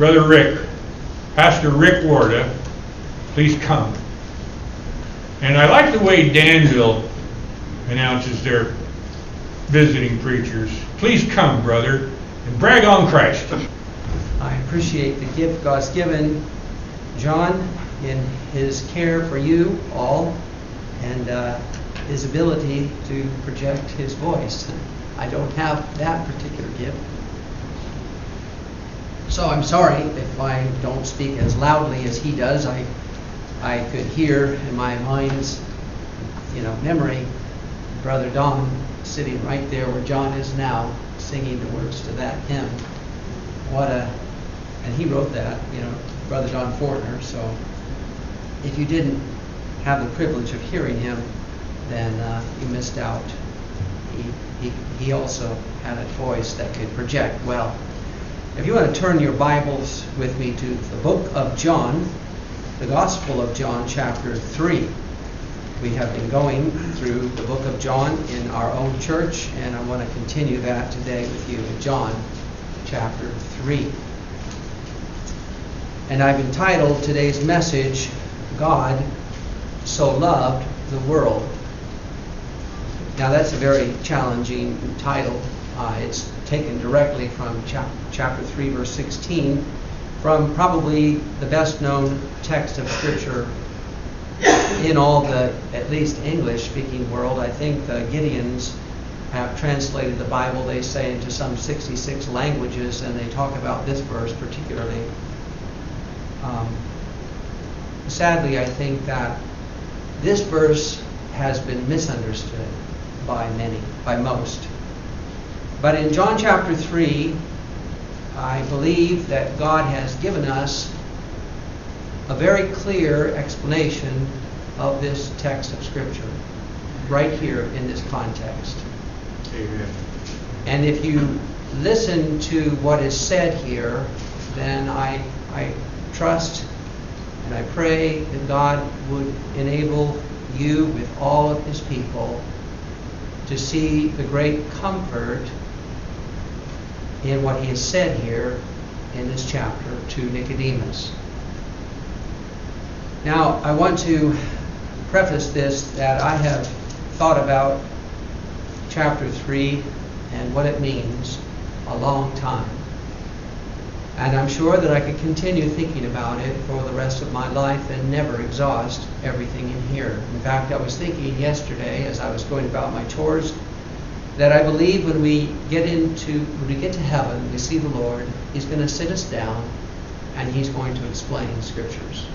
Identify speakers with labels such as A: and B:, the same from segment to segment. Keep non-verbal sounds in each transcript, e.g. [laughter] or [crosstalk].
A: Brother Rick, Pastor Rick Warta, please come. And I like the way Danville announces their visiting preachers. Please come, brother, and brag on Christ.
B: I appreciate the gift God's given John in his care for you all and uh, his ability to project his voice. I don't have that particular gift. So I'm sorry if I don't speak as loudly as he does. I, I could hear in my mind's, you know, memory, Brother Don sitting right there where John is now, singing the words to that hymn. What a, and he wrote that, you know, Brother Don Fortner. So if you didn't have the privilege of hearing him, then uh, you missed out. He, he, he also had a voice that could project well. If you want to turn your Bibles with me to the book of John, the Gospel of John, chapter 3. We have been going through the book of John in our own church, and I want to continue that today with you in John, chapter 3. And I've entitled today's message, God So Loved the World. Now, that's a very challenging title. Uh, it's taken directly from chap- chapter 3, verse 16, from probably the best known text of Scripture in all the, at least English speaking world. I think the Gideons have translated the Bible, they say, into some 66 languages, and they talk about this verse particularly. Um, sadly, I think that this verse has been misunderstood by many, by most. But in John chapter 3, I believe that God has given us a very clear explanation of this text of Scripture right here in this context.
A: Amen.
B: And if you listen to what is said here, then I, I trust and I pray that God would enable you with all of His people to see the great comfort in what he has said here in this chapter to Nicodemus. Now, I want to preface this that I have thought about chapter 3 and what it means a long time. And I'm sure that I could continue thinking about it for the rest of my life and never exhaust everything in here. In fact, I was thinking yesterday as I was going about my chores that I believe when we get into when we get to heaven, we see the Lord, He's going to sit us down and He's going to explain scriptures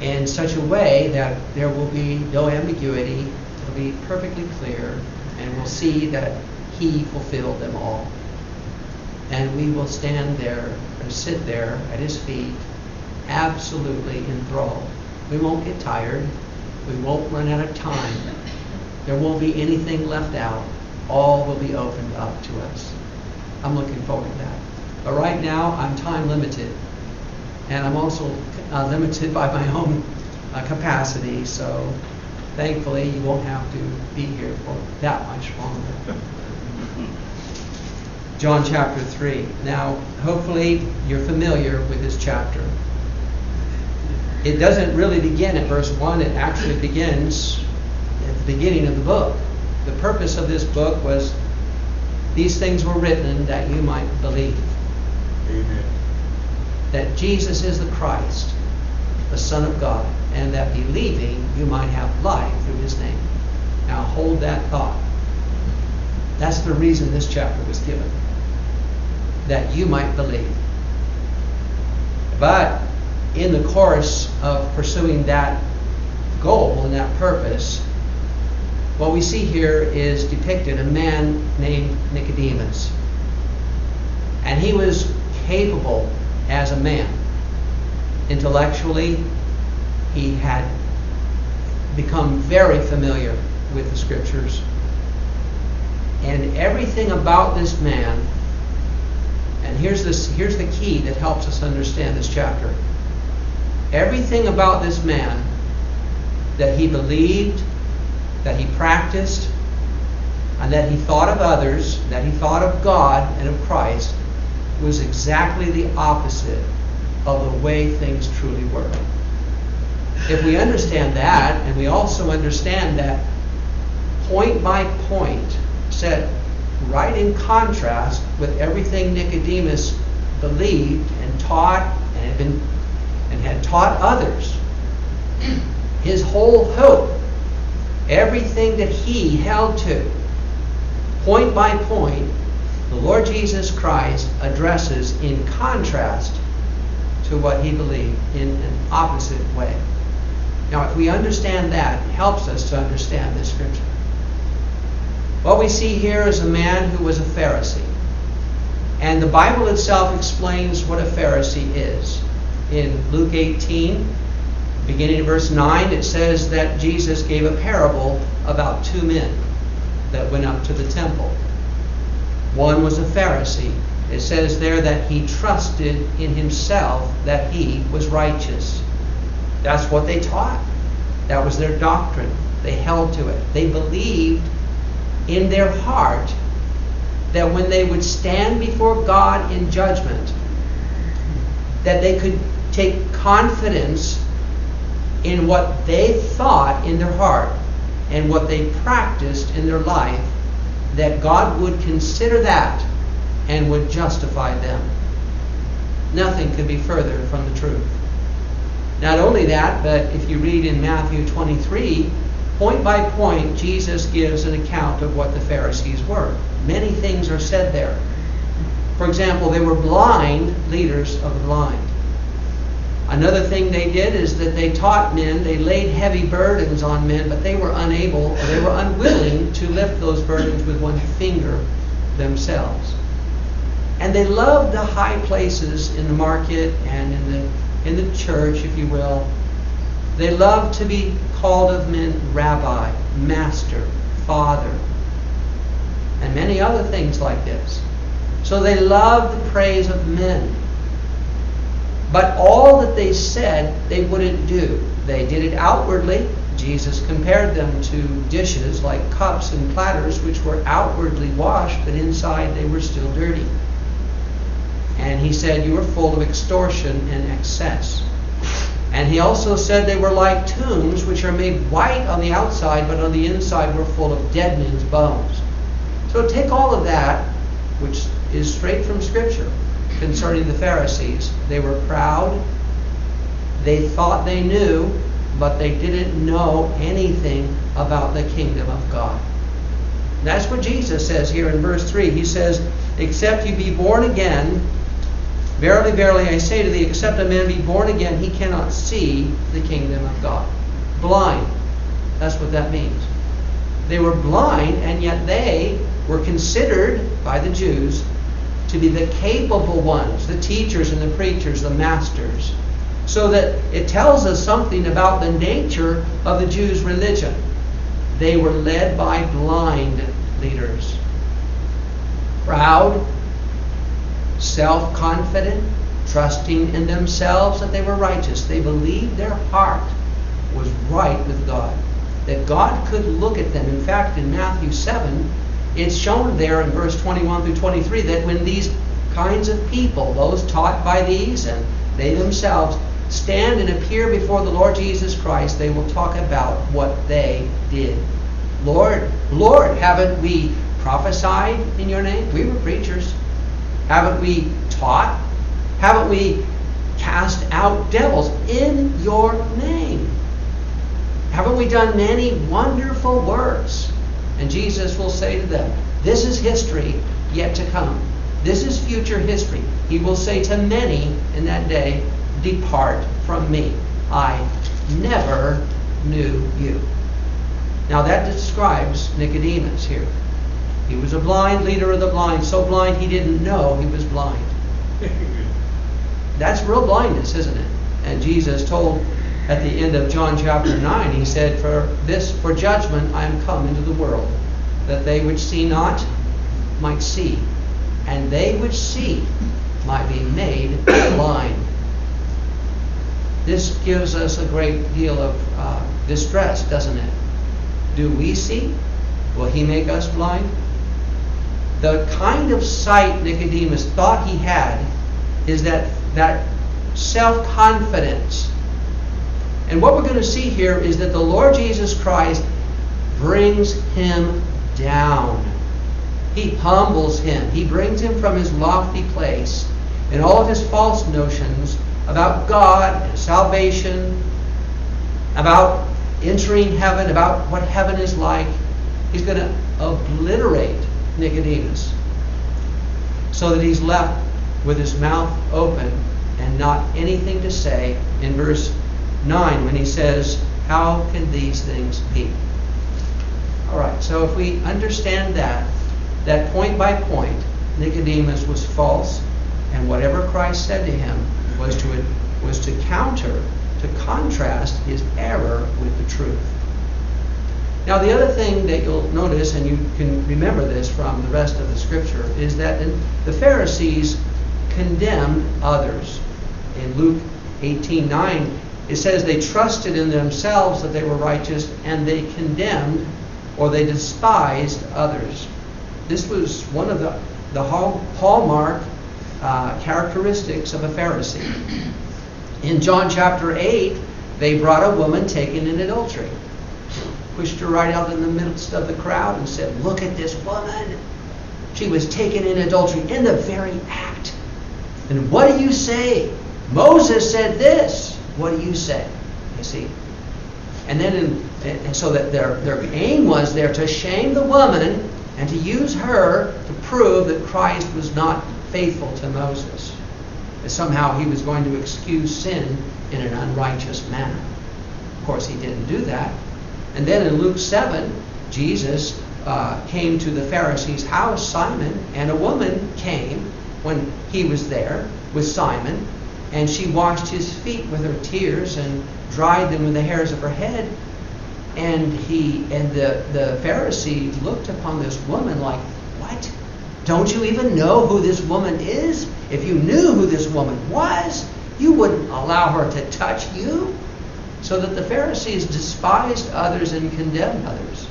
B: in such a way that there will be no ambiguity, it'll be perfectly clear, and we'll see that He fulfilled them all. And we will stand there and sit there at His feet, absolutely enthralled. We won't get tired. We won't run out of time. There won't be anything left out. All will be opened up to us. I'm looking forward to that. But right now, I'm time limited. And I'm also uh, limited by my own uh, capacity. So thankfully, you won't have to be here for that much longer. [laughs] John chapter 3. Now, hopefully, you're familiar with this chapter. It doesn't really begin at verse 1, it actually begins at the beginning of the book. The purpose of this book was these things were written that you might believe.
A: Amen.
B: That Jesus is the Christ, the Son of God, and that believing you might have life through his name. Now hold that thought. That's the reason this chapter was given. That you might believe. But in the course of pursuing that goal and that purpose, what we see here is depicted a man named Nicodemus. And he was capable as a man. Intellectually, he had become very familiar with the scriptures. And everything about this man, and here's, this, here's the key that helps us understand this chapter. Everything about this man that he believed, that he practiced, and that he thought of others, that he thought of God and of Christ, was exactly the opposite of the way things truly were. If we understand that, and we also understand that point by point, set right in contrast with everything Nicodemus believed and taught and had been and had taught others. His whole hope, everything that he held to, point by point, the Lord Jesus Christ addresses in contrast to what he believed in an opposite way. Now, if we understand that, it helps us to understand this scripture. What we see here is a man who was a Pharisee. And the Bible itself explains what a Pharisee is. In Luke 18, beginning in verse 9, it says that Jesus gave a parable about two men that went up to the temple. One was a Pharisee. It says there that he trusted in himself that he was righteous. That's what they taught. That was their doctrine. They held to it. They believed in their heart that when they would stand before God in judgment, that they could take confidence in what they thought in their heart and what they practiced in their life, that God would consider that and would justify them. Nothing could be further from the truth. Not only that, but if you read in Matthew 23, point by point, Jesus gives an account of what the Pharisees were. Many things are said there. For example, they were blind leaders of the blind. Another thing they did is that they taught men, they laid heavy burdens on men, but they were unable, or they were unwilling to lift those burdens with one finger themselves. And they loved the high places in the market and in the in the church, if you will. They loved to be called of men rabbi, master, father, and many other things like this. So they loved the praise of men. But all that they said, they wouldn't do. They did it outwardly. Jesus compared them to dishes like cups and platters, which were outwardly washed, but inside they were still dirty. And he said, You are full of extortion and excess. And he also said they were like tombs, which are made white on the outside, but on the inside were full of dead men's bones. So take all of that, which is straight from Scripture, concerning the Pharisees. They were proud. They thought they knew, but they didn't know anything about the kingdom of God. That's what Jesus says here in verse 3. He says, Except you be born again, Verily, verily, I say to thee, except a man be born again, he cannot see the kingdom of God. Blind. That's what that means. They were blind, and yet they were considered by the Jews to be the capable ones, the teachers and the preachers, the masters. So that it tells us something about the nature of the Jews' religion. They were led by blind leaders. Proud, self confident, trusting in themselves that they were righteous. They believed their heart was right with God, that God could look at them. In fact, in Matthew 7, it's shown there in verse 21 through 23 that when these kinds of people, those taught by these and they themselves, stand and appear before the Lord Jesus Christ, they will talk about what they did. Lord, Lord, haven't we prophesied in your name? We were preachers. Haven't we taught? Haven't we cast out devils in your name? Haven't we done many wonderful works? And Jesus will say to them, This is history yet to come. This is future history. He will say to many in that day, Depart from me. I never knew you. Now that describes Nicodemus here. He was a blind leader of the blind, so blind he didn't know he was blind. [laughs] That's real blindness, isn't it? And Jesus told at the end of John chapter 9, he said, For this, for judgment I am come into the world, that they which see not might see, and they which see might be made blind. This gives us a great deal of uh, distress, doesn't it? Do we see? Will he make us blind? the kind of sight Nicodemus thought he had is that, that self confidence. And what we're going to see here is that the Lord Jesus Christ brings him down. He humbles him. He brings him from his lofty place and all of his false notions about God and salvation, about entering heaven, about what heaven is like. He's going to obliterate Nicodemus so that he's left with his mouth open and not anything to say in verse 9 when he says, How can these things be? All right, so if we understand that, that point by point, Nicodemus was false, and whatever Christ said to him was to, was to counter, to contrast his error with the truth. Now, the other thing that you'll notice, and you can remember this from the rest of the scripture, is that the Pharisees condemned others. In Luke 18:9, it says they trusted in themselves that they were righteous, and they condemned or they despised others. This was one of the, the hallmark uh, characteristics of a Pharisee. In John chapter 8, they brought a woman taken in adultery pushed her right out in the midst of the crowd and said, Look at this woman. She was taken in adultery in the very act. And what do you say? Moses said this. What do you say? You see? And then, in, and so that their, their aim was there to shame the woman and to use her to prove that Christ was not faithful to Moses. That somehow he was going to excuse sin in an unrighteous manner. Of course, he didn't do that. And then in Luke 7, Jesus uh, came to the Pharisee's house, Simon, and a woman came when he was there with Simon, and she washed his feet with her tears and dried them with the hairs of her head. And he and the, the Pharisee looked upon this woman like, What? Don't you even know who this woman is? If you knew who this woman was, you wouldn't allow her to touch you so that the Pharisees despised others and condemned others.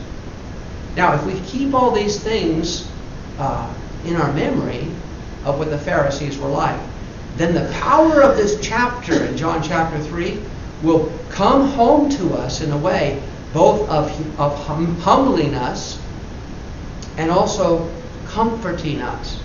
B: Now, if we keep all these things uh, in our memory of what the Pharisees were like, then the power of this chapter in John chapter 3 will come home to us in a way both of, of hum, humbling us and also comforting us.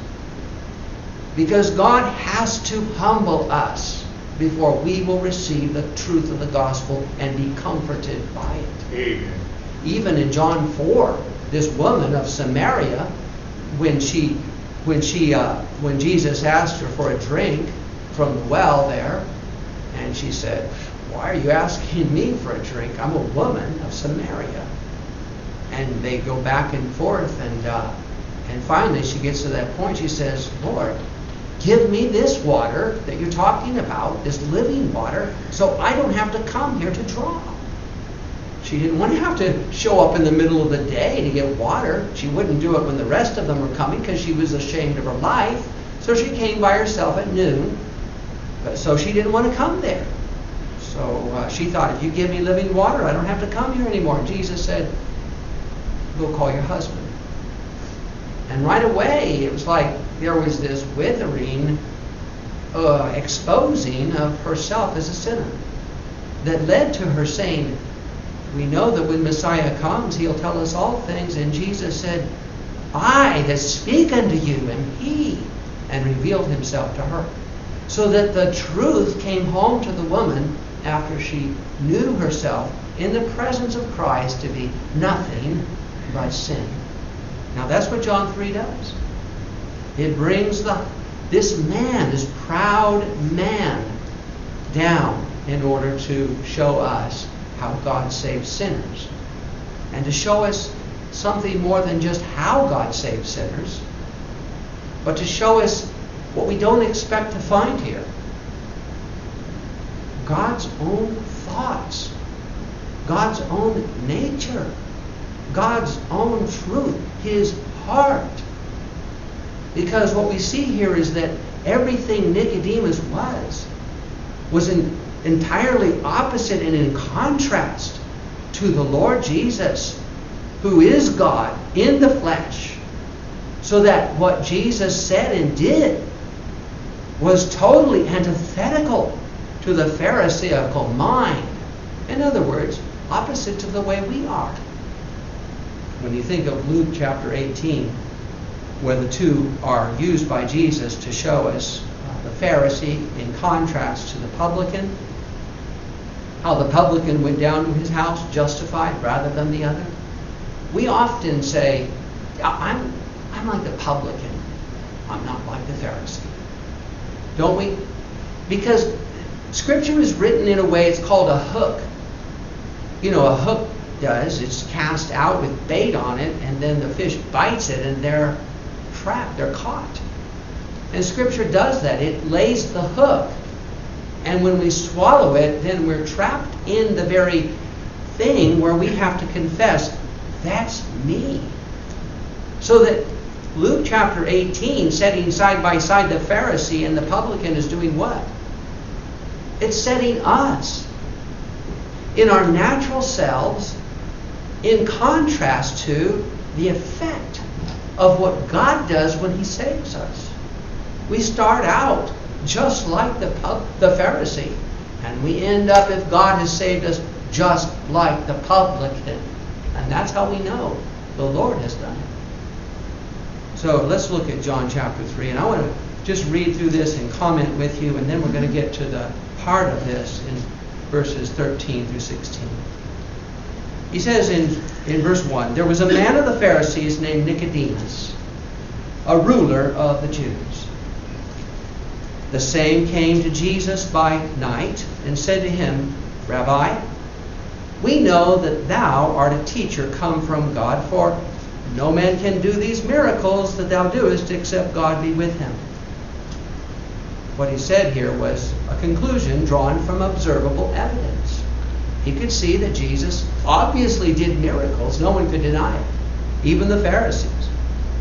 B: Because God has to humble us before we will receive the truth of the gospel and be comforted by it.
A: Amen.
B: Even in John 4, this woman of Samaria, when she when she uh, when Jesus asked her for a drink from the well there, and she said, "Why are you asking me for a drink? I'm a woman of Samaria." And they go back and forth, and uh, and finally she gets to that point. She says, "Lord, Give me this water that you're talking about, this living water, so I don't have to come here to draw. She didn't want to have to show up in the middle of the day to get water. She wouldn't do it when the rest of them were coming because she was ashamed of her life. So she came by herself at noon. So she didn't want to come there. So uh, she thought, if you give me living water, I don't have to come here anymore. And Jesus said, go call your husband. And right away, it was like there was this withering, uh, exposing of herself as a sinner that led to her saying, We know that when Messiah comes, he'll tell us all things. And Jesus said, I that speak unto you am he, and revealed himself to her. So that the truth came home to the woman after she knew herself in the presence of Christ to be nothing but sin. Now that's what John 3 does. It brings the, this man, this proud man, down in order to show us how God saves sinners. And to show us something more than just how God saves sinners, but to show us what we don't expect to find here. God's own thoughts, God's own nature, God's own truth, His heart. Because what we see here is that everything Nicodemus was was in, entirely opposite and in contrast to the Lord Jesus, who is God in the flesh, So that what Jesus said and did was totally antithetical to the Pharisaical mind. In other words, opposite to the way we are. When you think of Luke chapter 18, where the two are used by Jesus to show us uh, the Pharisee in contrast to the publican, how the publican went down to his house justified rather than the other. We often say, I'm, I'm like the publican, I'm not like the Pharisee. Don't we? Because Scripture is written in a way, it's called a hook. You know, a hook does, it's cast out with bait on it, and then the fish bites it, and they're trapped, they're caught. And Scripture does that. It lays the hook. And when we swallow it, then we're trapped in the very thing where we have to confess, that's me. So that Luke chapter 18, setting side by side the Pharisee and the publican, is doing what? It's setting us in our natural selves in contrast to the effect of what God does when He saves us. We start out just like the, the Pharisee, and we end up, if God has saved us, just like the publican. And that's how we know the Lord has done it. So let's look at John chapter 3. And I want to just read through this and comment with you, and then we're going to get to the part of this in verses 13 through 16. He says in, in verse 1 There was a man of the Pharisees named Nicodemus, a ruler of the Jews. The same came to Jesus by night and said to him, Rabbi, we know that thou art a teacher come from God, for no man can do these miracles that thou doest except God be with him. What he said here was a conclusion drawn from observable evidence. He could see that Jesus obviously did miracles. No one could deny it, even the Pharisees.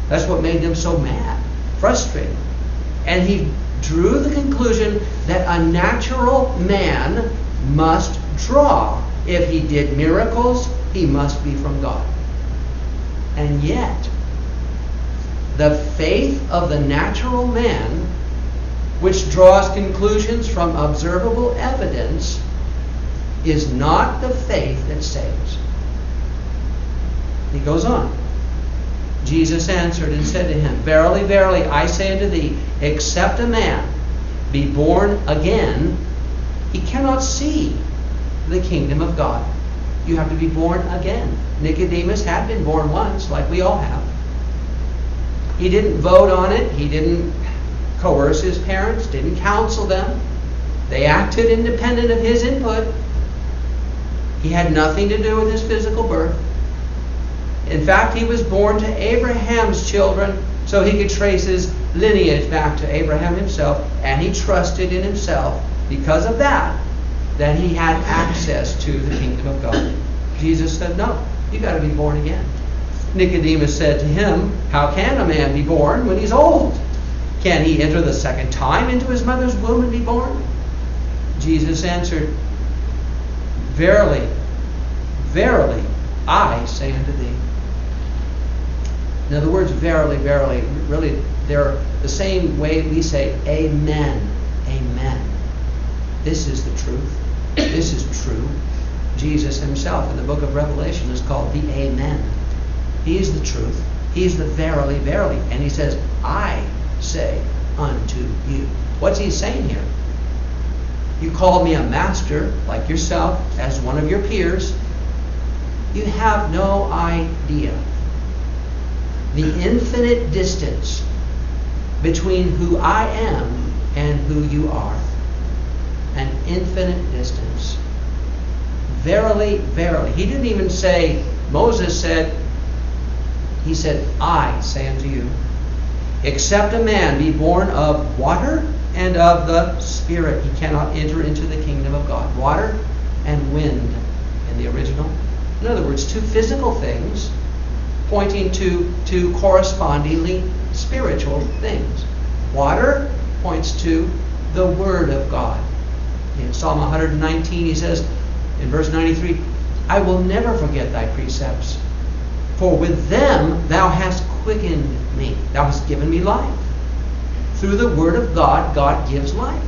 B: That's what made them so mad, frustrated. And he drew the conclusion that a natural man must draw. If he did miracles, he must be from God. And yet, the faith of the natural man, which draws conclusions from observable evidence, is not the faith that saves. He goes on. Jesus answered and said to him, Verily, verily, I say unto thee, except a man be born again, he cannot see the kingdom of God. You have to be born again. Nicodemus had been born once, like we all have. He didn't vote on it. He didn't coerce his parents, didn't counsel them. They acted independent of his input. He had nothing to do with his physical birth. In fact, he was born to Abraham's children so he could trace his lineage back to Abraham himself, and he trusted in himself because of that that he had access to the kingdom of God. Jesus said, No, you got to be born again. Nicodemus said to him, How can a man be born when he's old? Can he enter the second time into his mother's womb and be born? Jesus answered, Verily, verily, I say unto thee. In other words, verily, verily, really, they're the same way we say amen, amen. This is the truth. This is true. Jesus himself in the book of Revelation is called the Amen. He's the truth. He's the verily, verily. And he says, I say unto you. What's he saying here? You call me a master, like yourself, as one of your peers. You have no idea the infinite distance between who I am and who you are an infinite distance. Verily, verily. He didn't even say, Moses said, he said, I say unto you, except a man be born of water and of the Spirit, he cannot enter into the kingdom of God. Water and wind in the original. In other words, two physical things pointing to two correspondingly spiritual things. Water points to the Word of God. In Psalm 119, he says, in verse 93, I will never forget thy precepts, for with them thou hast quickened me. Thou hast given me life. Through the word of God, God gives life.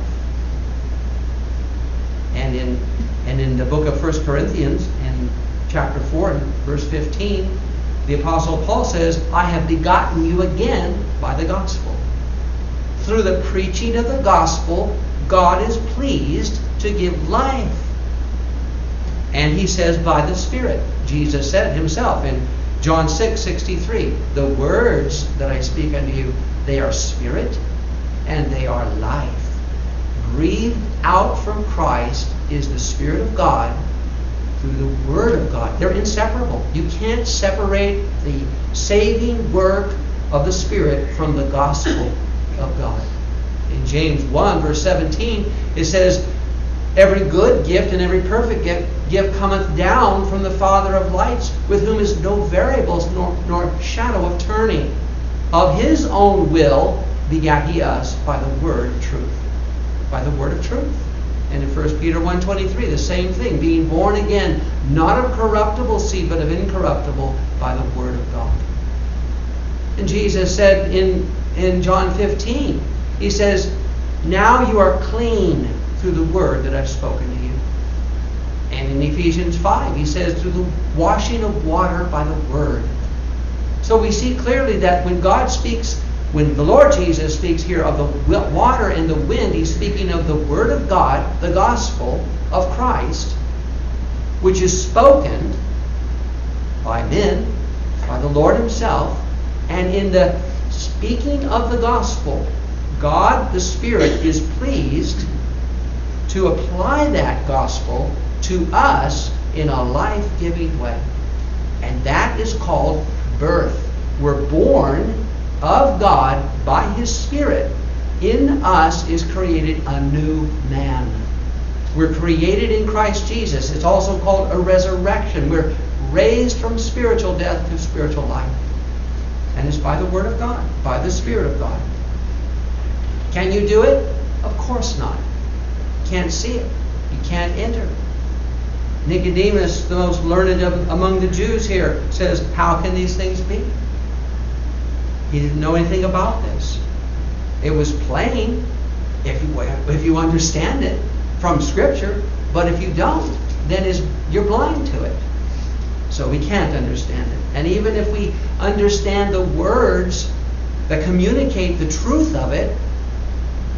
B: And in and in the book of 1 Corinthians, in chapter 4 and verse 15, the apostle Paul says, I have begotten you again by the gospel. Through the preaching of the gospel, God is pleased to give life. And he says, by the Spirit. Jesus said himself in John 6 63, The words that I speak unto you, they are spirit and they are life. Breathed out from Christ is the Spirit of God through the Word of God. They're inseparable. You can't separate the saving work of the Spirit from the gospel of God. In James 1, verse 17, it says, Every good gift and every perfect gift, gift cometh down from the Father of lights, with whom is no variables nor, nor shadow of turning. Of his own will begat he us by the word of truth. By the word of truth. And in 1 Peter 1.23, the same thing, being born again, not of corruptible seed, but of incorruptible, by the word of God. And Jesus said in, in John 15, he says, Now you are clean through the word that I've spoken to you. And in Ephesians 5, he says, through the washing of water by the word. So we see clearly that when God speaks when the Lord Jesus speaks here of the water and the wind, he's speaking of the Word of God, the gospel of Christ, which is spoken by men, by the Lord Himself, and in the speaking of the gospel, God the Spirit is pleased to apply that gospel to us in a life giving way. And that is called birth. We're born of God by His Spirit in us is created a new man. We're created in Christ Jesus. It's also called a resurrection. We're raised from spiritual death to spiritual life. And it's by the Word of God, by the Spirit of God. Can you do it? Of course not. Can't see it. You can't enter. Nicodemus, the most learned among the Jews here, says, How can these things be? He didn't know anything about this. It was plain if you, if you understand it from Scripture, but if you don't, then is you're blind to it. So we can't understand it. And even if we understand the words that communicate the truth of it,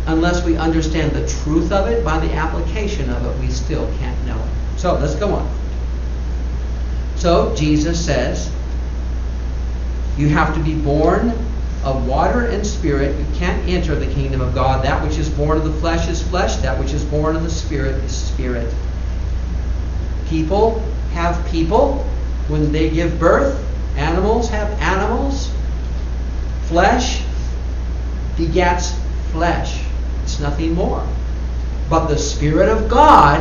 B: unless we understand the truth of it by the application of it, we still can't know it. So let's go on. So Jesus says, you have to be born of water and spirit. You can't enter the kingdom of God. That which is born of the flesh is flesh. That which is born of the spirit is spirit. People have people when they give birth. Animals have animals. Flesh begets flesh. It's nothing more. But the Spirit of God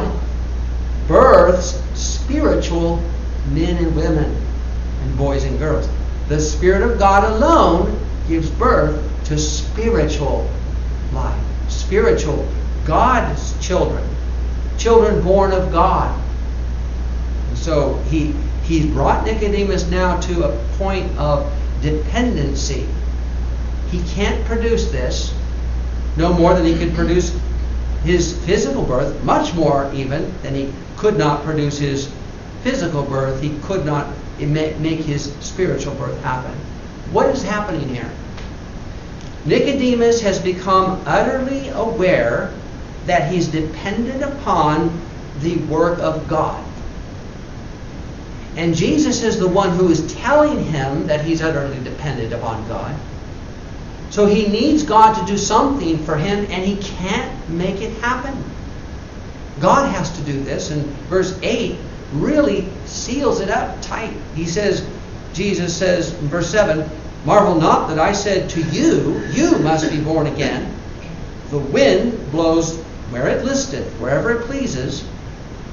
B: births spiritual men and women and boys and girls. The Spirit of God alone gives birth to spiritual life. Spiritual, God's children. Children born of God. And so he he's brought Nicodemus now to a point of dependency. He can't produce this no more than he could produce his physical birth, much more even than he could not produce his physical birth. He could not make his spiritual birth happen. What is happening here? Nicodemus has become utterly aware that he's dependent upon the work of God. And Jesus is the one who is telling him that he's utterly dependent upon God. So he needs God to do something for him, and he can't make it happen. God has to do this. And verse 8 really seals it up tight. He says, Jesus says in verse 7, Marvel not that I said to you, You must be born again. The wind blows where it listeth, wherever it pleases,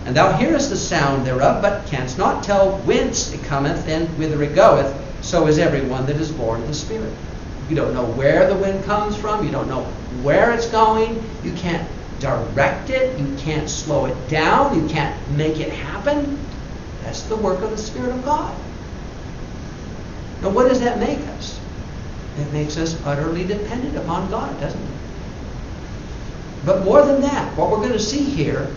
B: and thou hearest the sound thereof, but canst not tell whence it cometh and whither it goeth. So is every one that is born of the Spirit. You don't know where the wind comes from. You don't know where it's going. You can't direct it. You can't slow it down. You can't make it happen. That's the work of the Spirit of God. Now, what does that make us? It makes us utterly dependent upon God, doesn't it? But more than that, what we're going to see here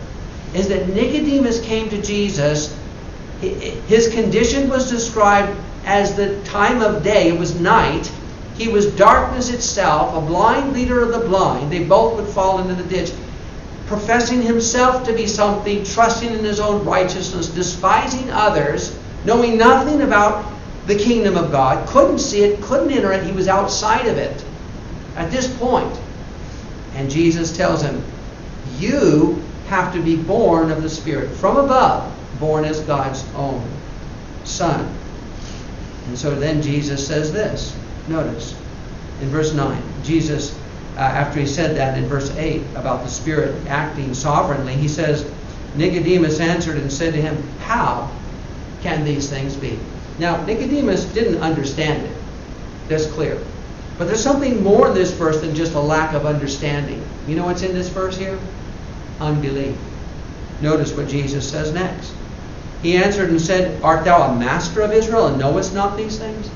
B: is that Nicodemus came to Jesus. His condition was described as the time of day, it was night. He was darkness itself, a blind leader of the blind. They both would fall into the ditch, professing himself to be something, trusting in his own righteousness, despising others, knowing nothing about the kingdom of God, couldn't see it, couldn't enter it. He was outside of it at this point. And Jesus tells him, You have to be born of the Spirit, from above, born as God's own Son. And so then Jesus says this. Notice in verse 9, Jesus, uh, after he said that in verse 8 about the Spirit acting sovereignly, he says, Nicodemus answered and said to him, How can these things be? Now, Nicodemus didn't understand it. That's clear. But there's something more in this verse than just a lack of understanding. You know what's in this verse here? Unbelief. Notice what Jesus says next. He answered and said, Art thou a master of Israel and knowest not these things?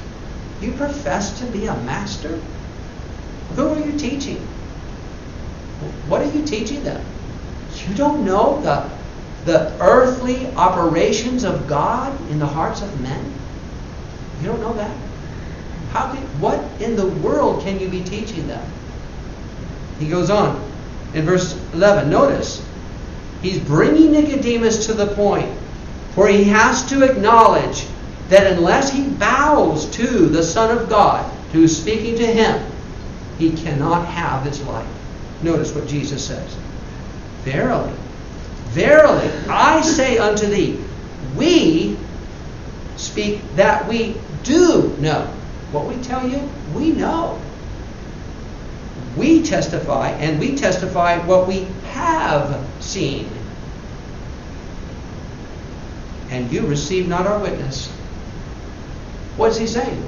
B: You profess to be a master? Who are you teaching? What are you teaching them? You don't know the, the earthly operations of God in the hearts of men? You don't know that? How can, what in the world can you be teaching them? He goes on in verse 11. Notice, he's bringing Nicodemus to the point where he has to acknowledge that unless he bows to the Son of God, who's speaking to him, he cannot have this life. Notice what Jesus says. Verily, verily, I say unto thee, we speak that we do know. What we tell you, we know. We testify, and we testify what we have seen. And you receive not our witness. What's he saying?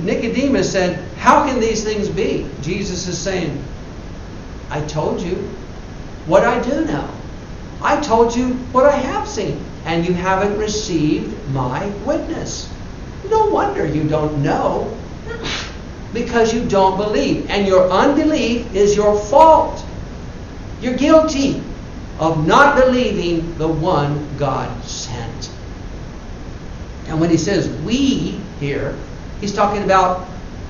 B: Nicodemus said, How can these things be? Jesus is saying, I told you what I do know. I told you what I have seen, and you haven't received my witness. No wonder you don't know because you don't believe. And your unbelief is your fault. You're guilty of not believing the one God sent. And when he says we here, he's talking about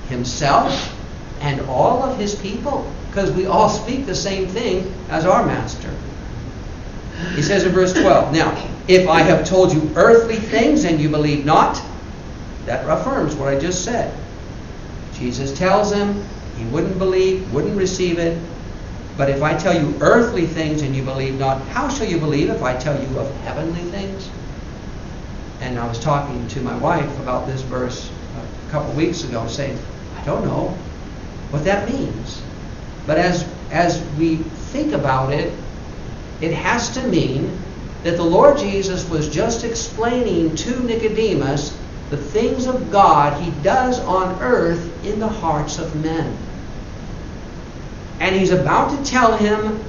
B: himself and all of his people because we all speak the same thing as our master. He says in verse 12, Now, if I have told you earthly things and you believe not, that affirms what I just said. Jesus tells him he wouldn't believe, wouldn't receive it. But if I tell you earthly things and you believe not, how shall you believe if I tell you of heavenly things? And I was talking to my wife about this verse a couple weeks ago, saying, I don't know what that means. But as, as we think about it, it has to mean that the Lord Jesus was just explaining to Nicodemus the things of God he does on earth in the hearts of men. And he's about to tell him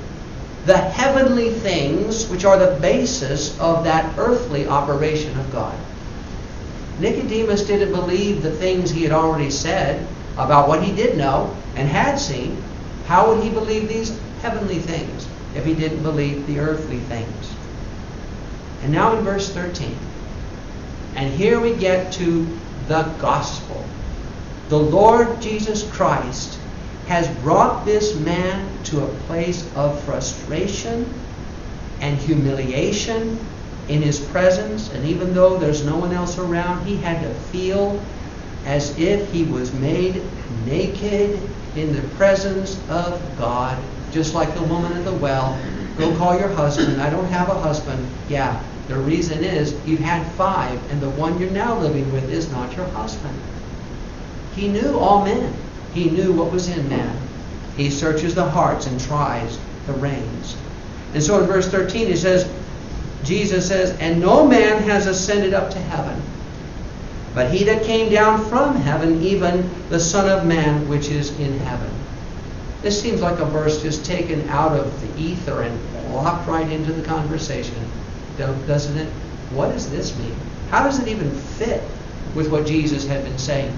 B: the heavenly things which are the basis of that earthly operation of God. Nicodemus didn't believe the things he had already said about what he did know and had seen. How would he believe these heavenly things if he didn't believe the earthly things? And now in verse 13. And here we get to the gospel. The Lord Jesus Christ has brought this man to a place of frustration and humiliation in his presence. And even though there's no one else around, he had to feel as if he was made naked in the presence of God, just like the woman at the well. Go call your husband. I don't have a husband. Yeah, the reason is you've had five, and the one you're now living with is not your husband. He knew all men. He knew what was in man. He searches the hearts and tries the reins. And so in verse 13 he says, Jesus says, And no man has ascended up to heaven, but he that came down from heaven, even the Son of Man which is in heaven. This seems like a verse just taken out of the ether and plopped right into the conversation doesn't it? What does this mean? How does it even fit with what Jesus had been saying?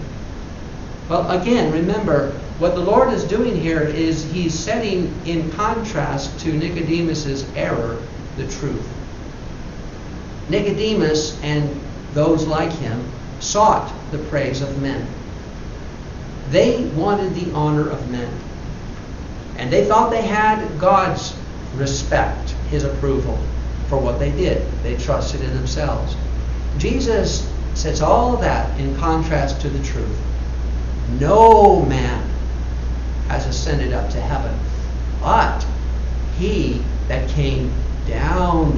B: Well, again, remember, what the Lord is doing here is he's setting in contrast to Nicodemus's error the truth. Nicodemus and those like him sought the praise of men. They wanted the honor of men. And they thought they had God's respect, his approval for what they did. They trusted in themselves. Jesus sets all of that in contrast to the truth. No man has ascended up to heaven, but he that came down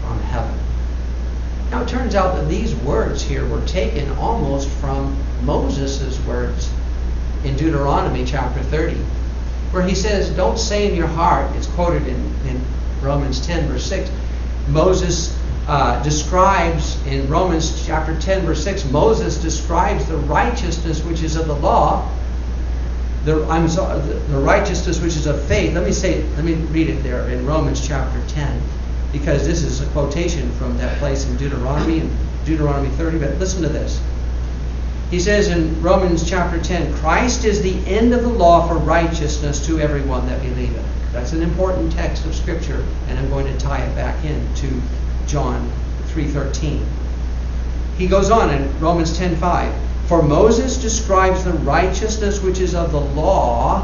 B: from heaven. Now it turns out that these words here were taken almost from Moses' words in Deuteronomy chapter 30, where he says, Don't say in your heart, it's quoted in, in Romans 10, verse 6. Moses uh, describes in Romans chapter 10, verse 6, Moses describes the righteousness which is of the law, the, I'm sorry, the, righteousness which is of faith. Let me say, let me read it there in Romans chapter 10, because this is a quotation from that place in Deuteronomy, and Deuteronomy 30. But listen to this. He says in Romans chapter 10, Christ is the end of the law for righteousness to everyone that believeth. That's an important text of Scripture, and I'm going to tie it back into John 3:13. He goes on in Romans 10:5, "For Moses describes the righteousness which is of the law,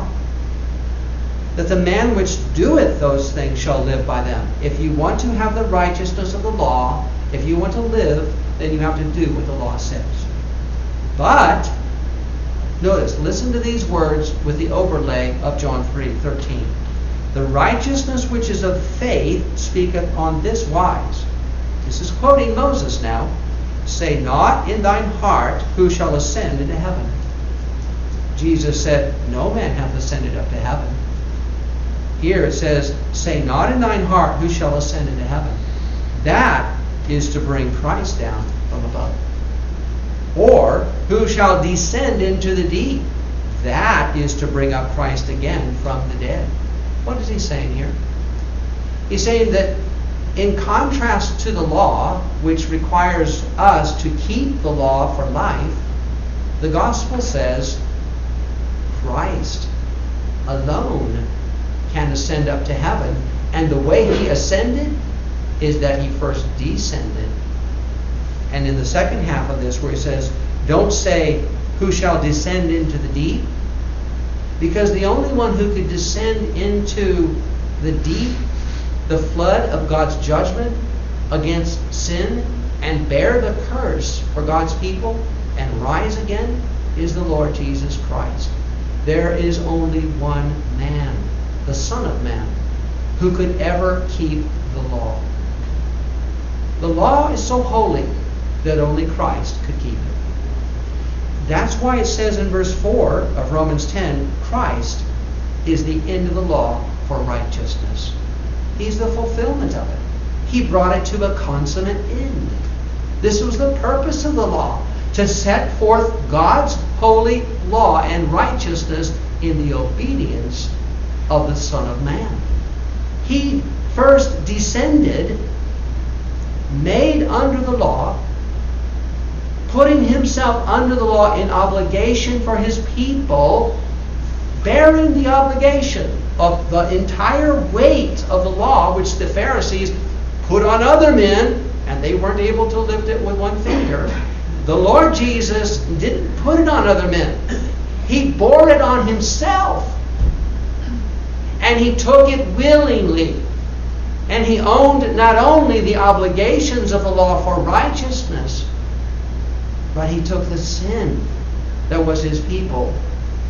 B: that the man which doeth those things shall live by them." If you want to have the righteousness of the law, if you want to live, then you have to do what the law says. But notice, listen to these words with the overlay of John 3:13. The righteousness which is of faith speaketh on this wise. This is quoting Moses now. Say not in thine heart, who shall ascend into heaven. Jesus said, No man hath ascended up to heaven. Here it says, Say not in thine heart, who shall ascend into heaven. That is to bring Christ down from above. Or, who shall descend into the deep? That is to bring up Christ again from the dead. What is he saying here? He's saying that in contrast to the law, which requires us to keep the law for life, the gospel says Christ alone can ascend up to heaven. And the way he ascended is that he first descended. And in the second half of this, where he says, Don't say, Who shall descend into the deep? Because the only one who could descend into the deep the flood of God's judgment against sin and bear the curse for God's people and rise again is the Lord Jesus Christ. There is only one man, the Son of Man, who could ever keep the law. The law is so holy that only Christ could keep it. That's why it says in verse 4 of Romans 10 Christ is the end of the law for righteousness. He's the fulfillment of it. He brought it to a consummate end. This was the purpose of the law to set forth God's holy law and righteousness in the obedience of the Son of Man. He first descended, made under the law, putting himself under the law in obligation for his people, bearing the obligation of the entire weight of the law which the Pharisees put on other men, and they weren't able to lift it with one finger. The Lord Jesus didn't put it on other men, He bore it on Himself. And He took it willingly. And He owned not only the obligations of the law for righteousness, but He took the sin that was His people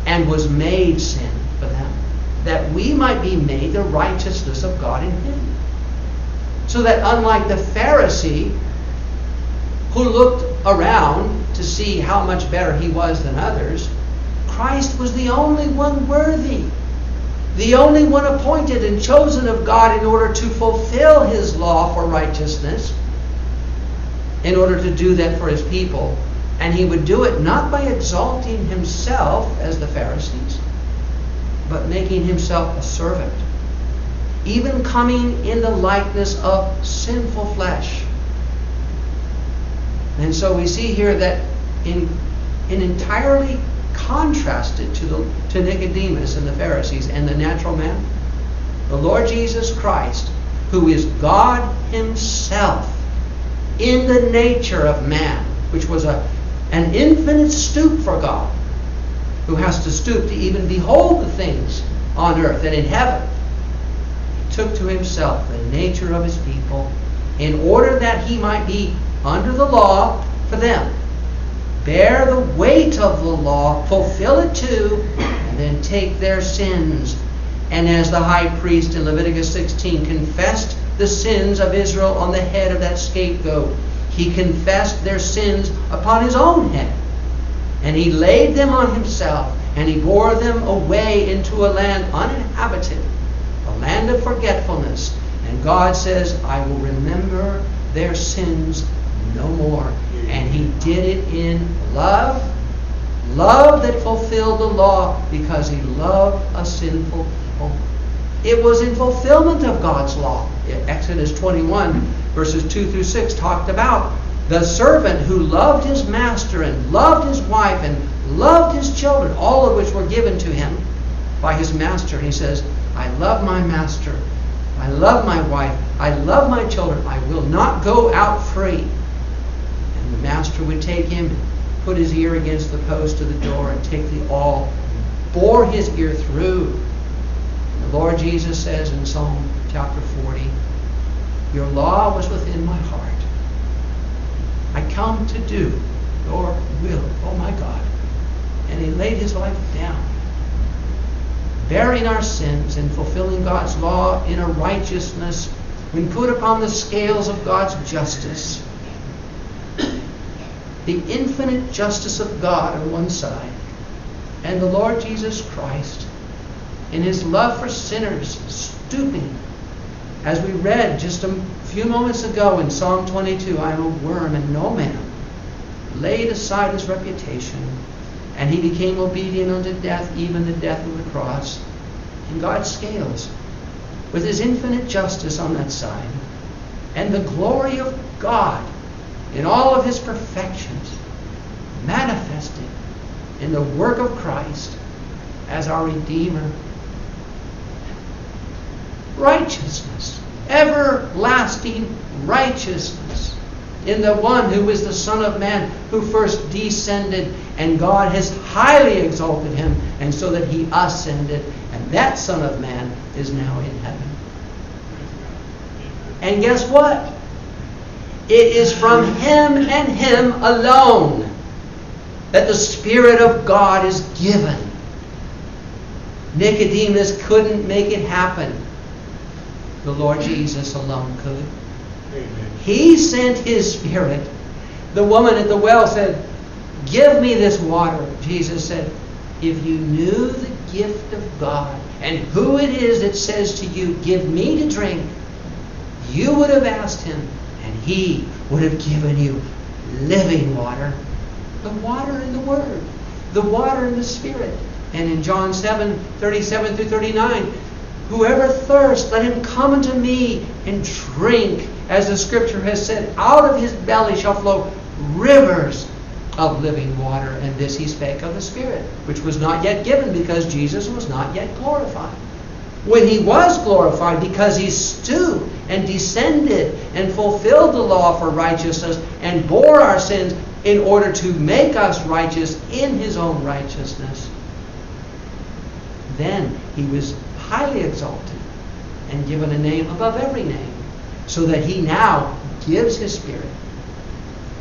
B: and was made sin for them that we might be made the righteousness of God in him. So that unlike the Pharisee, who looked around to see how much better he was than others, Christ was the only one worthy, the only one appointed and chosen of God in order to fulfill his law for righteousness, in order to do that for his people. And he would do it not by exalting himself as the Pharisees, but making himself a servant, even coming in the likeness of sinful flesh. And so we see here that in an entirely contrasted to, the, to Nicodemus and the Pharisees and the natural man? The Lord Jesus Christ, who is God Himself in the nature of man, which was a, an infinite stoop for God, who has to stoop to even behold the things on earth and in heaven, He took to himself the nature of his people in order that he might be under the law for them, bear the weight of the law, fulfill it too, and then take their sins. And as the high priest in Leviticus 16 confessed the sins of Israel on the head of that scapegoat, he confessed their sins upon his own head. And he laid them on himself, and he bore them away into a land uninhabited, a land of forgetfulness. And God says, I will remember their sins no more. And he did it in love, love that fulfilled the law because he loved a sinful people. It was in fulfillment of God's law. Exodus 21, verses 2 through 6, talked about the servant who loved his master and loved his wife and loved his children, all of which were given to him by his master. And he says, I love my master. I love my wife. I love my children. I will not go out free. And the master would take him, and put his ear against the post of the door, and take the awl, bore his ear through. And the Lord Jesus says in Psalm chapter 40, Your law was within my heart. I come to do your will, oh my God. And he laid his life down, bearing our sins and fulfilling God's law in a righteousness when put upon the scales of God's justice. The infinite justice of God on one side, and the Lord Jesus Christ in his love for sinners stooping as we read just a few moments ago in Psalm 22, I am a worm and no man, laid aside his reputation, and he became obedient unto death, even the death of the cross. In God's scales, with his infinite justice on that side, and the glory of God in all of his perfections, manifested in the work of Christ as our Redeemer righteousness, everlasting righteousness in the one who is the Son of Man who first descended, and God has highly exalted him, and so that he ascended, and that Son of Man is now in heaven. And guess what? It is from him and him alone that the Spirit of God is given. Nicodemus couldn't make it happen. The Lord Jesus alone could. Amen. He sent His Spirit. The woman at the well said, Give me this water. Jesus said, If you knew the gift of God and who it is that says to you, Give me to drink, you would have asked Him, and He would have given you living water. The water in the Word, the water in the Spirit. And in John 7 37 through 39, Whoever thirsts, let him come unto me and drink. As the scripture has said, out of his belly shall flow rivers of living water. And this he spake of the Spirit, which was not yet given because Jesus was not yet glorified. When he was glorified, because he stooped and descended and fulfilled the law for righteousness and bore our sins in order to make us righteous in his own righteousness, then he was highly exalted and given a name above every name, so that he now gives his Spirit.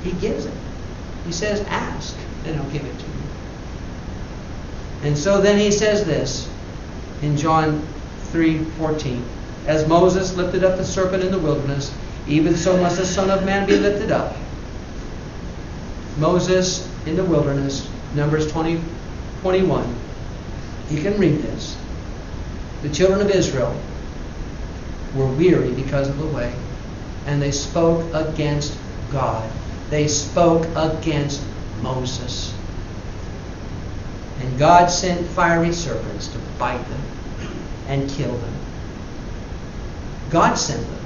B: He gives it. He says, Ask, and I'll give it to you. And so then he says this in John 3:14. As Moses lifted up the serpent in the wilderness, even so must the Son of Man be lifted up. Moses in the wilderness, Numbers 20, 21. You can read this the children of Israel were weary because of the way, and they spoke against God. They spoke against Moses. And God sent fiery serpents to bite them and kill them. God sent them.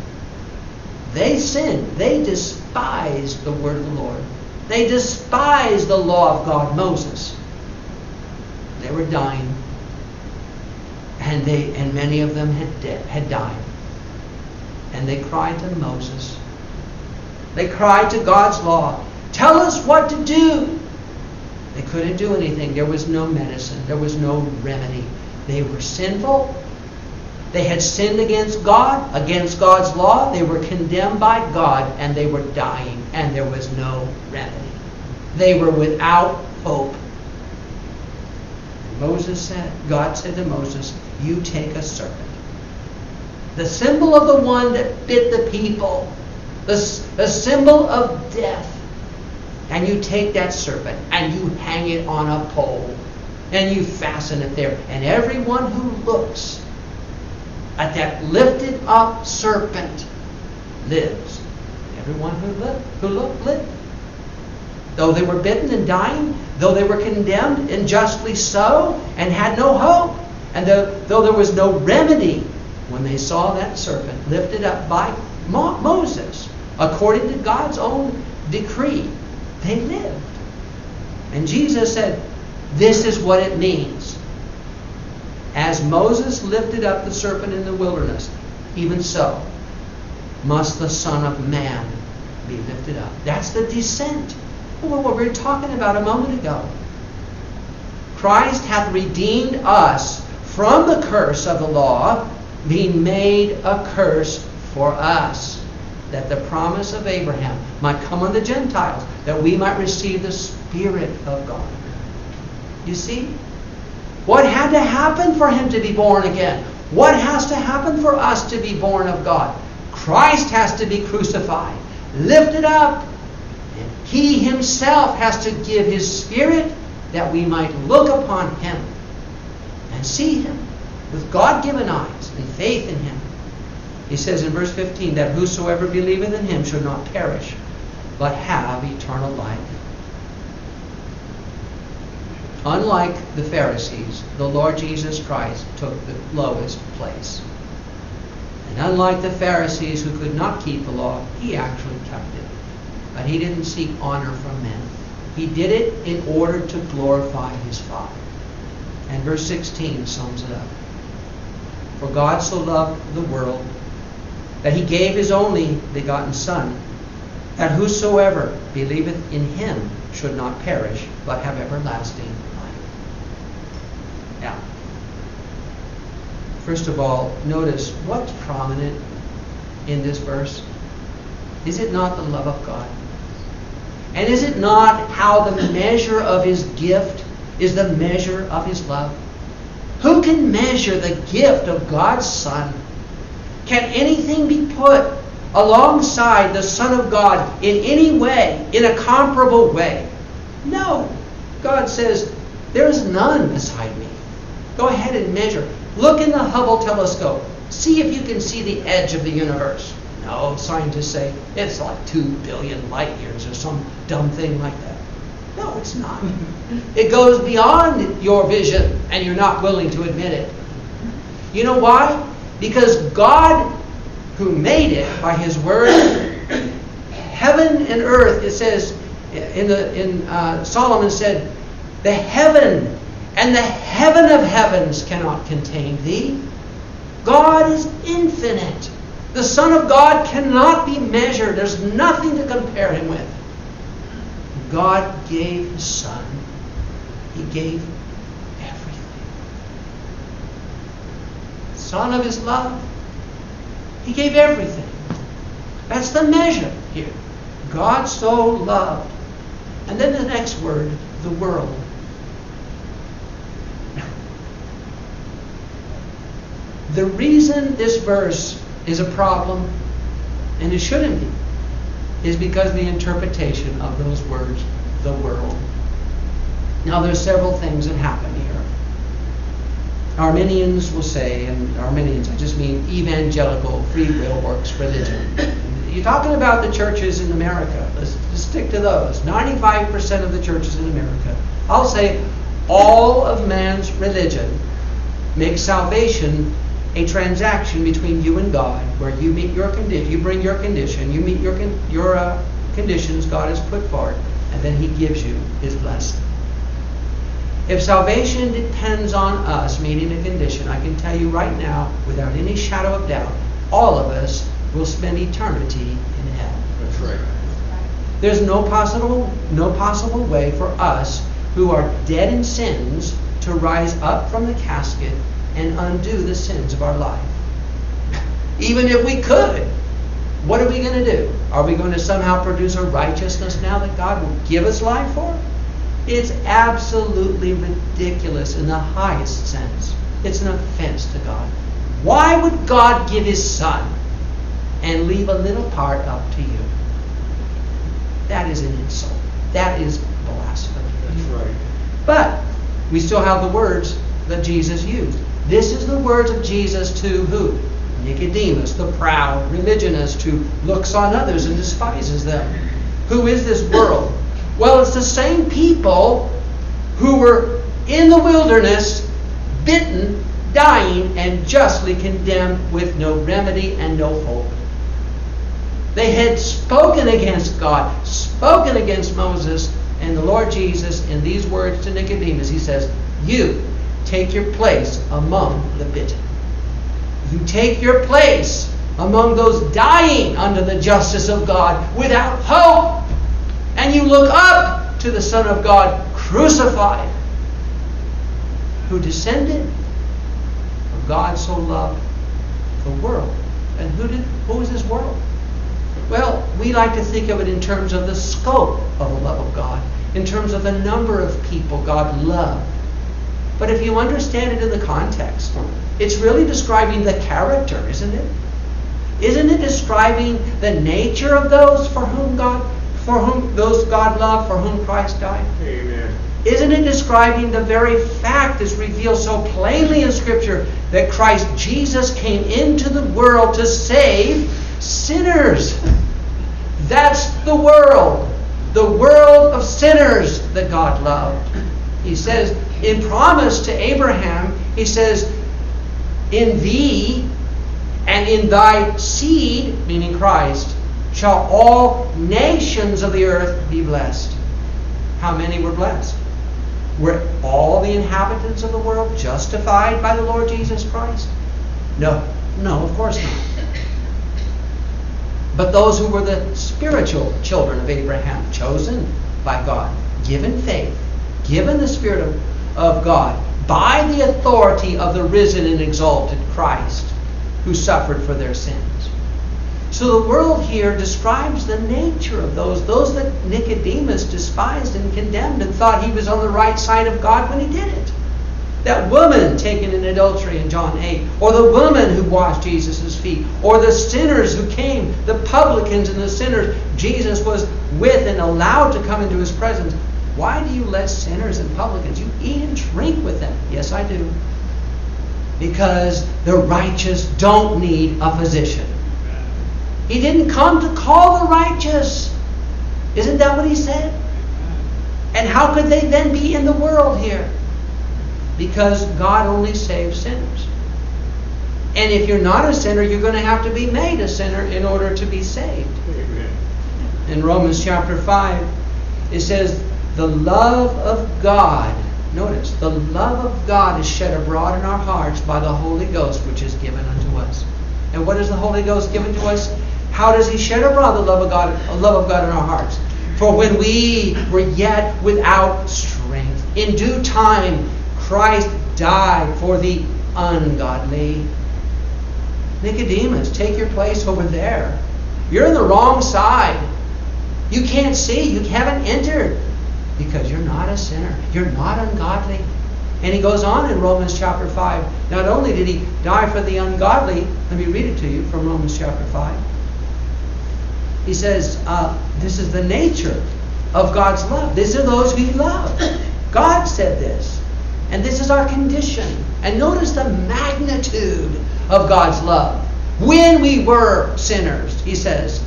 B: They sinned. They despised the word of the Lord. They despised the law of God, Moses. They were dying, and they and many of them had de- had died. And they cried to Moses. They cried to God's law. Tell us what to do. They couldn't do anything. There was no medicine. There was no remedy. They were sinful. They had sinned against God, against God's law. They were condemned by God, and they were dying, and there was no remedy. They were without hope. Moses said, God said to Moses, You take a serpent. The symbol of the one that bit the people, the, the symbol of death. And you take that serpent and you hang it on a pole and you fasten it there. And everyone who looks at that lifted up serpent lives. Everyone who lived, who looked lived. Though they were bitten and dying, though they were condemned unjustly so, and had no hope, and though, though there was no remedy when they saw that serpent lifted up by Mo- Moses, according to God's own decree, they lived. And Jesus said, This is what it means. As Moses lifted up the serpent in the wilderness, even so must the Son of Man be lifted up. That's the descent. What we were talking about a moment ago. Christ hath redeemed us from the curse of the law, being made a curse for us, that the promise of Abraham might come on the Gentiles, that we might receive the Spirit of God. You see? What had to happen for him to be born again? What has to happen for us to be born of God? Christ has to be crucified, lifted up, and he himself has to give his Spirit that we might look upon him see him with God given eyes and faith in him. He says in verse 15 that whosoever believeth in him should not perish, but have eternal life. Unlike the Pharisees, the Lord Jesus Christ took the lowest place. And unlike the Pharisees who could not keep the law, he actually kept it. But he didn't seek honor from men. He did it in order to glorify his Father. And verse 16 sums it up. For God so loved the world that he gave his only begotten Son, that whosoever believeth in him should not perish, but have everlasting life. Now, first of all, notice what's prominent in this verse. Is it not the love of God? And is it not how the measure of his gift is the measure of his love? Who can measure the gift of God's Son? Can anything be put alongside the Son of God in any way, in a comparable way? No. God says, There is none beside me. Go ahead and measure. Look in the Hubble telescope. See if you can see the edge of the universe. No, scientists say it's like 2 billion light years or some dumb thing like that. No, it's not. It goes beyond your vision, and you're not willing to admit it. You know why? Because God, who made it by His Word, heaven and earth, it says in the in uh, Solomon said, the heaven and the heaven of heavens cannot contain thee. God is infinite. The Son of God cannot be measured. There's nothing to compare him with. God gave his Son. He gave everything. Son of his love. He gave everything. That's the measure here. God so loved. And then the next word, the world. The reason this verse is a problem, and it shouldn't be, is because the interpretation of those words, the world. Now, there's several things that happen here. Arminians will say, and Arminians, I just mean evangelical free will works religion. You're talking about the churches in America. Let's, let's stick to those. 95% of the churches in America. I'll say all of man's religion makes salvation a transaction between you and God, where you meet your condition, you bring your condition, you meet your con- your uh, conditions God has put forward, and then He gives you His blessing. If salvation depends on us meeting a condition, I can tell you right now, without any shadow of doubt, all of us will spend eternity in hell.
A: That's right.
B: There's no possible, no possible way for us who are dead in sins to rise up from the casket and undo the sins of our life. Even if we could, what are we going to do? Are we going to somehow produce a righteousness now that God will give us life for? It's absolutely ridiculous in the highest sense. It's an offense to God. Why would God give his son and leave a little part up to you? That is an insult. That is blasphemy.
A: That's right.
B: But we still have the words that Jesus used. This is the words of Jesus to who? Nicodemus, the proud religionist who looks on others and despises them. Who is this world? Well, it's the same people who were in the wilderness, bitten, dying, and justly condemned with no remedy and no hope. They had spoken against God, spoken against Moses, and the Lord Jesus, in these words to Nicodemus, he says, You take your place among the bitten. You take your place among those dying under the justice of God without hope. And you look up to the Son of God crucified, who descended. For God so loved the world. And who did who is this world? Well, we like to think of it in terms of the scope of the love of God, in terms of the number of people God loved. But if you understand it in the context, it's really describing the character, isn't it? Isn't it describing the nature of those for whom God for whom those God loved, for whom Christ died?
A: Amen.
B: Isn't it describing the very fact that's revealed so plainly in Scripture that Christ Jesus came into the world to save sinners? That's the world. The world of sinners that God loved. He says, in promise to Abraham, he says, in thee and in thy seed, meaning Christ, shall all nations of the earth be blessed. How many were blessed? Were all the inhabitants of the world justified by the Lord Jesus Christ? No. No, of course not. But those who were the spiritual children of Abraham, chosen by God, given faith, given the Spirit of, of God, by the authority of the risen and exalted Christ, who suffered for their sins. So the world here describes the nature of those, those that Nicodemus despised and condemned and thought he was on the right side of God when he did it. That woman taken in adultery in John 8, or the woman who washed Jesus' feet, or the sinners who came, the publicans and the sinners Jesus was with and allowed to come into his presence. Why do you let sinners and publicans? You eat and drink with them. Yes, I do. Because the righteous don't need a physician. He didn't come to call the righteous. Isn't that what he said? And how could they then be in the world here? Because God only saves sinners. And if you're not a sinner, you're going to have to be made a sinner in order to be saved. In Romans chapter 5, it says, The love of God, notice, the love of God is shed abroad in our hearts by the Holy Ghost, which is given unto us. And what is the Holy Ghost given to us? How does He shed abroad the love of God, the love of God in our hearts? For when we were yet without strength, in due time Christ died for the ungodly. Nicodemus, take your place over there. You're on the wrong side. You can't see. You haven't entered because you're not a sinner. You're not ungodly. And he goes on in Romans chapter 5. Not only did he die for the ungodly, let me read it to you from Romans chapter 5. He says, uh, This is the nature of God's love. These are those he loved. God said this. And this is our condition. And notice the magnitude of God's love. When we were sinners, he says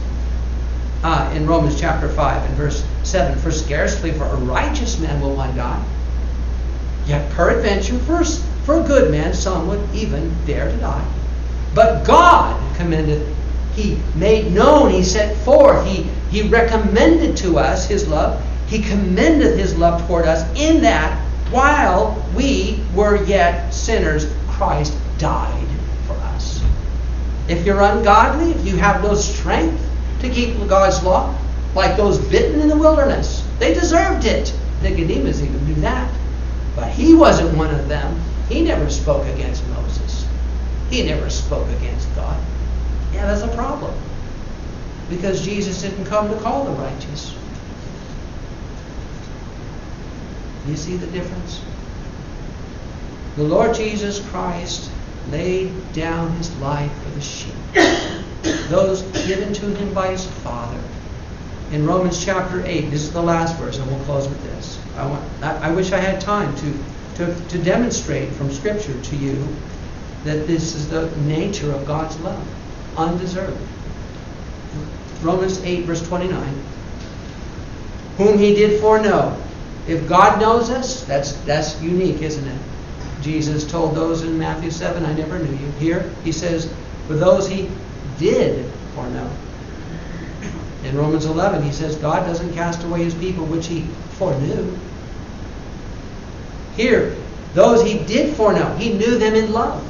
B: uh, in Romans chapter 5 and verse 7 For scarcely for a righteous man will one die. Yet peradventure, for, a good man, some would even dare to die. But God commendeth, He made known, He set forth, He, he recommended to us His love. He commendeth His love toward us in that while we were yet sinners, Christ died for us. If you're ungodly, if you have no strength to keep God's law, like those bitten in the wilderness, they deserved it. Nicodemus even knew that. But he wasn't one of them. He never spoke against Moses. He never spoke against God. Yeah, that's a problem. Because Jesus didn't come to call the righteous. You see the difference? The Lord Jesus Christ laid down his life for the sheep, those given to him by his Father. In Romans chapter 8, this is the last verse, and we'll close with this. I, want, I, wish I had time to, to, to demonstrate from Scripture to you that this is the nature of God's love, undeserved. Romans 8, verse 29. Whom he did foreknow. If God knows us, that's, that's unique, isn't it? Jesus told those in Matthew 7, I never knew you. Here, he says, for those he did foreknow. In Romans 11, he says, God doesn't cast away his people which he foreknew. Here, those he did foreknow, he knew them in love.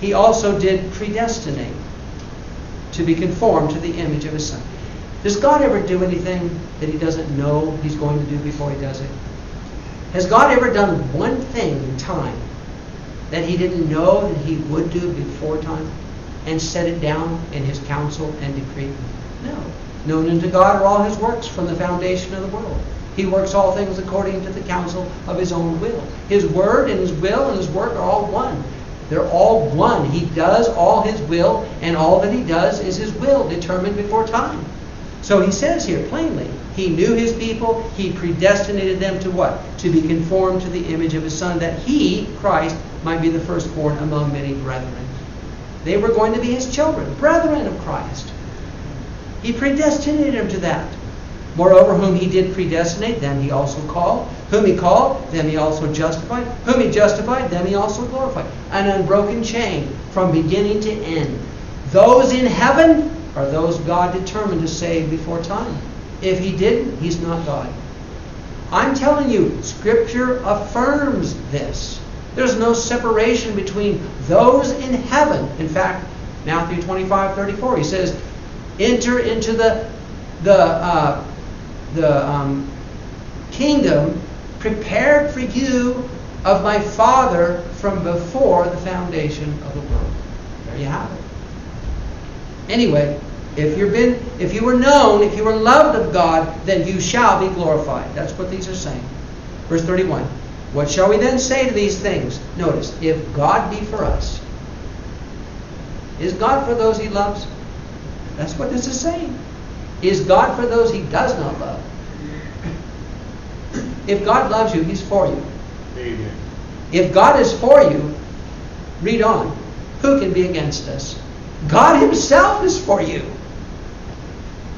B: He also did predestinate to be conformed to the image of his son. Does God ever do anything that he doesn't know he's going to do before he does it? Has God ever done one thing in time that he didn't know that he would do before time and set it down in his counsel and decree? No. Known unto God are all his works from the foundation of the world. He works all things according to the counsel of his own will. His word and his will and his work are all one. They're all one. He does all his will, and all that he does is his will, determined before time. So he says here plainly, he knew his people, he predestinated them to what? To be conformed to the image of his son, that he, Christ, might be the firstborn among many brethren. They were going to be his children, brethren of Christ. He predestinated them to that. Moreover, whom he did predestinate, them he also called. Whom he called, them he also justified. Whom he justified, them he also glorified. An unbroken chain from beginning to end. Those in heaven are those God determined to save before time. If he didn't, he's not God. I'm telling you, Scripture affirms this. There's no separation between those in heaven. In fact, Matthew 25, 34, he says, enter into the, the, uh, the um, kingdom prepared for you of my Father from before the foundation of the world. There you have it. Anyway, if you've been, if you were known, if you were loved of God, then you shall be glorified. That's what these are saying. Verse 31. What shall we then say to these things? Notice, if God be for us, is God for those he loves? That's what this is saying. Is God for those he does not love? If God loves you, he's for you. Amen. If God is for you, read on. Who can be against us? God himself is for you.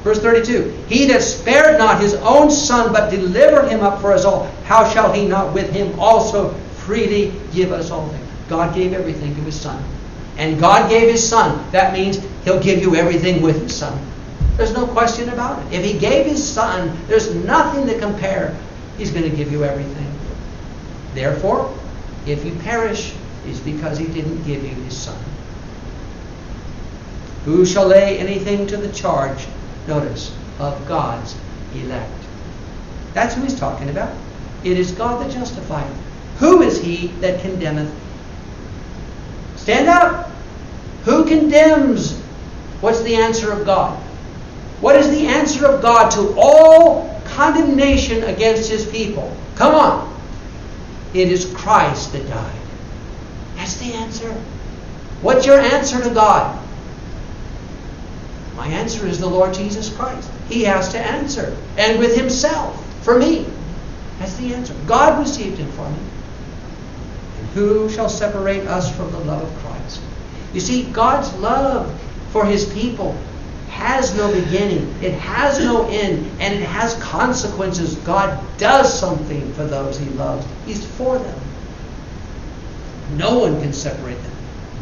B: Verse 32 He that spared not his own son, but delivered him up for us all, how shall he not with him also freely give us all things? God gave everything to his son. And God gave his son. That means he'll give you everything with his son. There's no question about it. If he gave his son, there's nothing to compare. He's going to give you everything. Therefore, if you perish, it's because he didn't give you his son. Who shall lay anything to the charge notice, of God's elect. That's who he's talking about. It is God that justifieth. Who is he that condemneth? Stand up. Who condemns? What's the answer of God? What is the answer of God to all condemnation against his people? Come on. It is Christ that died. That's the answer. What's your answer to God? My answer is the Lord Jesus Christ. He has to answer. And with himself, for me. That's the answer. God received him for me. And who shall separate us from the love of Christ? You see, God's love for his people has no beginning, it has no end, and it has consequences. God does something for those he loves, he's for them. No one can separate them.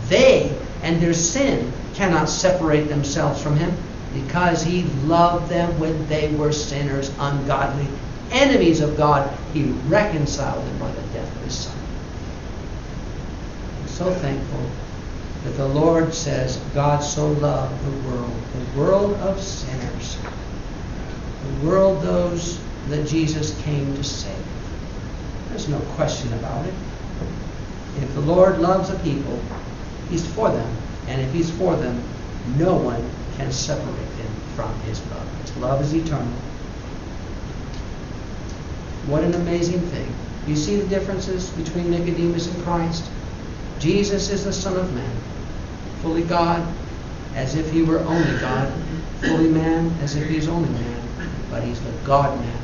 B: They and their sin cannot separate themselves from him because he loved them when they were sinners, ungodly. enemies of God, he reconciled them by the death of his Son. I'm so thankful that the Lord says, God so loved the world, the world of sinners, the world those that Jesus came to save. There's no question about it. If the Lord loves a people, He's for them. And if He's for them, no one can separate them from His love. His love is eternal. What an amazing thing. You see the differences between Nicodemus and Christ? Jesus is the Son of Man, fully God, as if he were only God, fully man, as if he is only man, but he's the God man.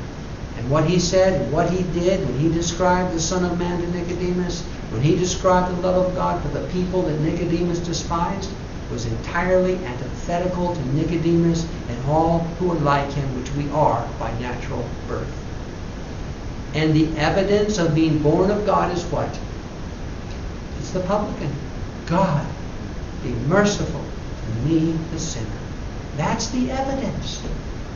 B: And what he said what he did when he described the Son of Man to Nicodemus, when he described the love of God for the people that Nicodemus despised, was entirely antithetical to Nicodemus and all who are like him, which we are by natural birth. And the evidence of being born of God is what? It's the publican. God, be merciful to me, the sinner. That's the evidence.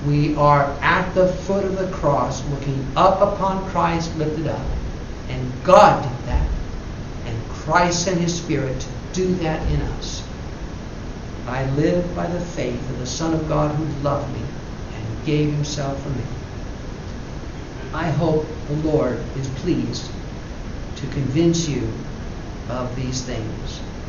B: We are at the foot of the cross, looking up upon Christ lifted up. And God that. And His Spirit to do that in us. I live by the faith of the Son of God who loved me and gave Himself for me. I hope the Lord is pleased to convince you of these things.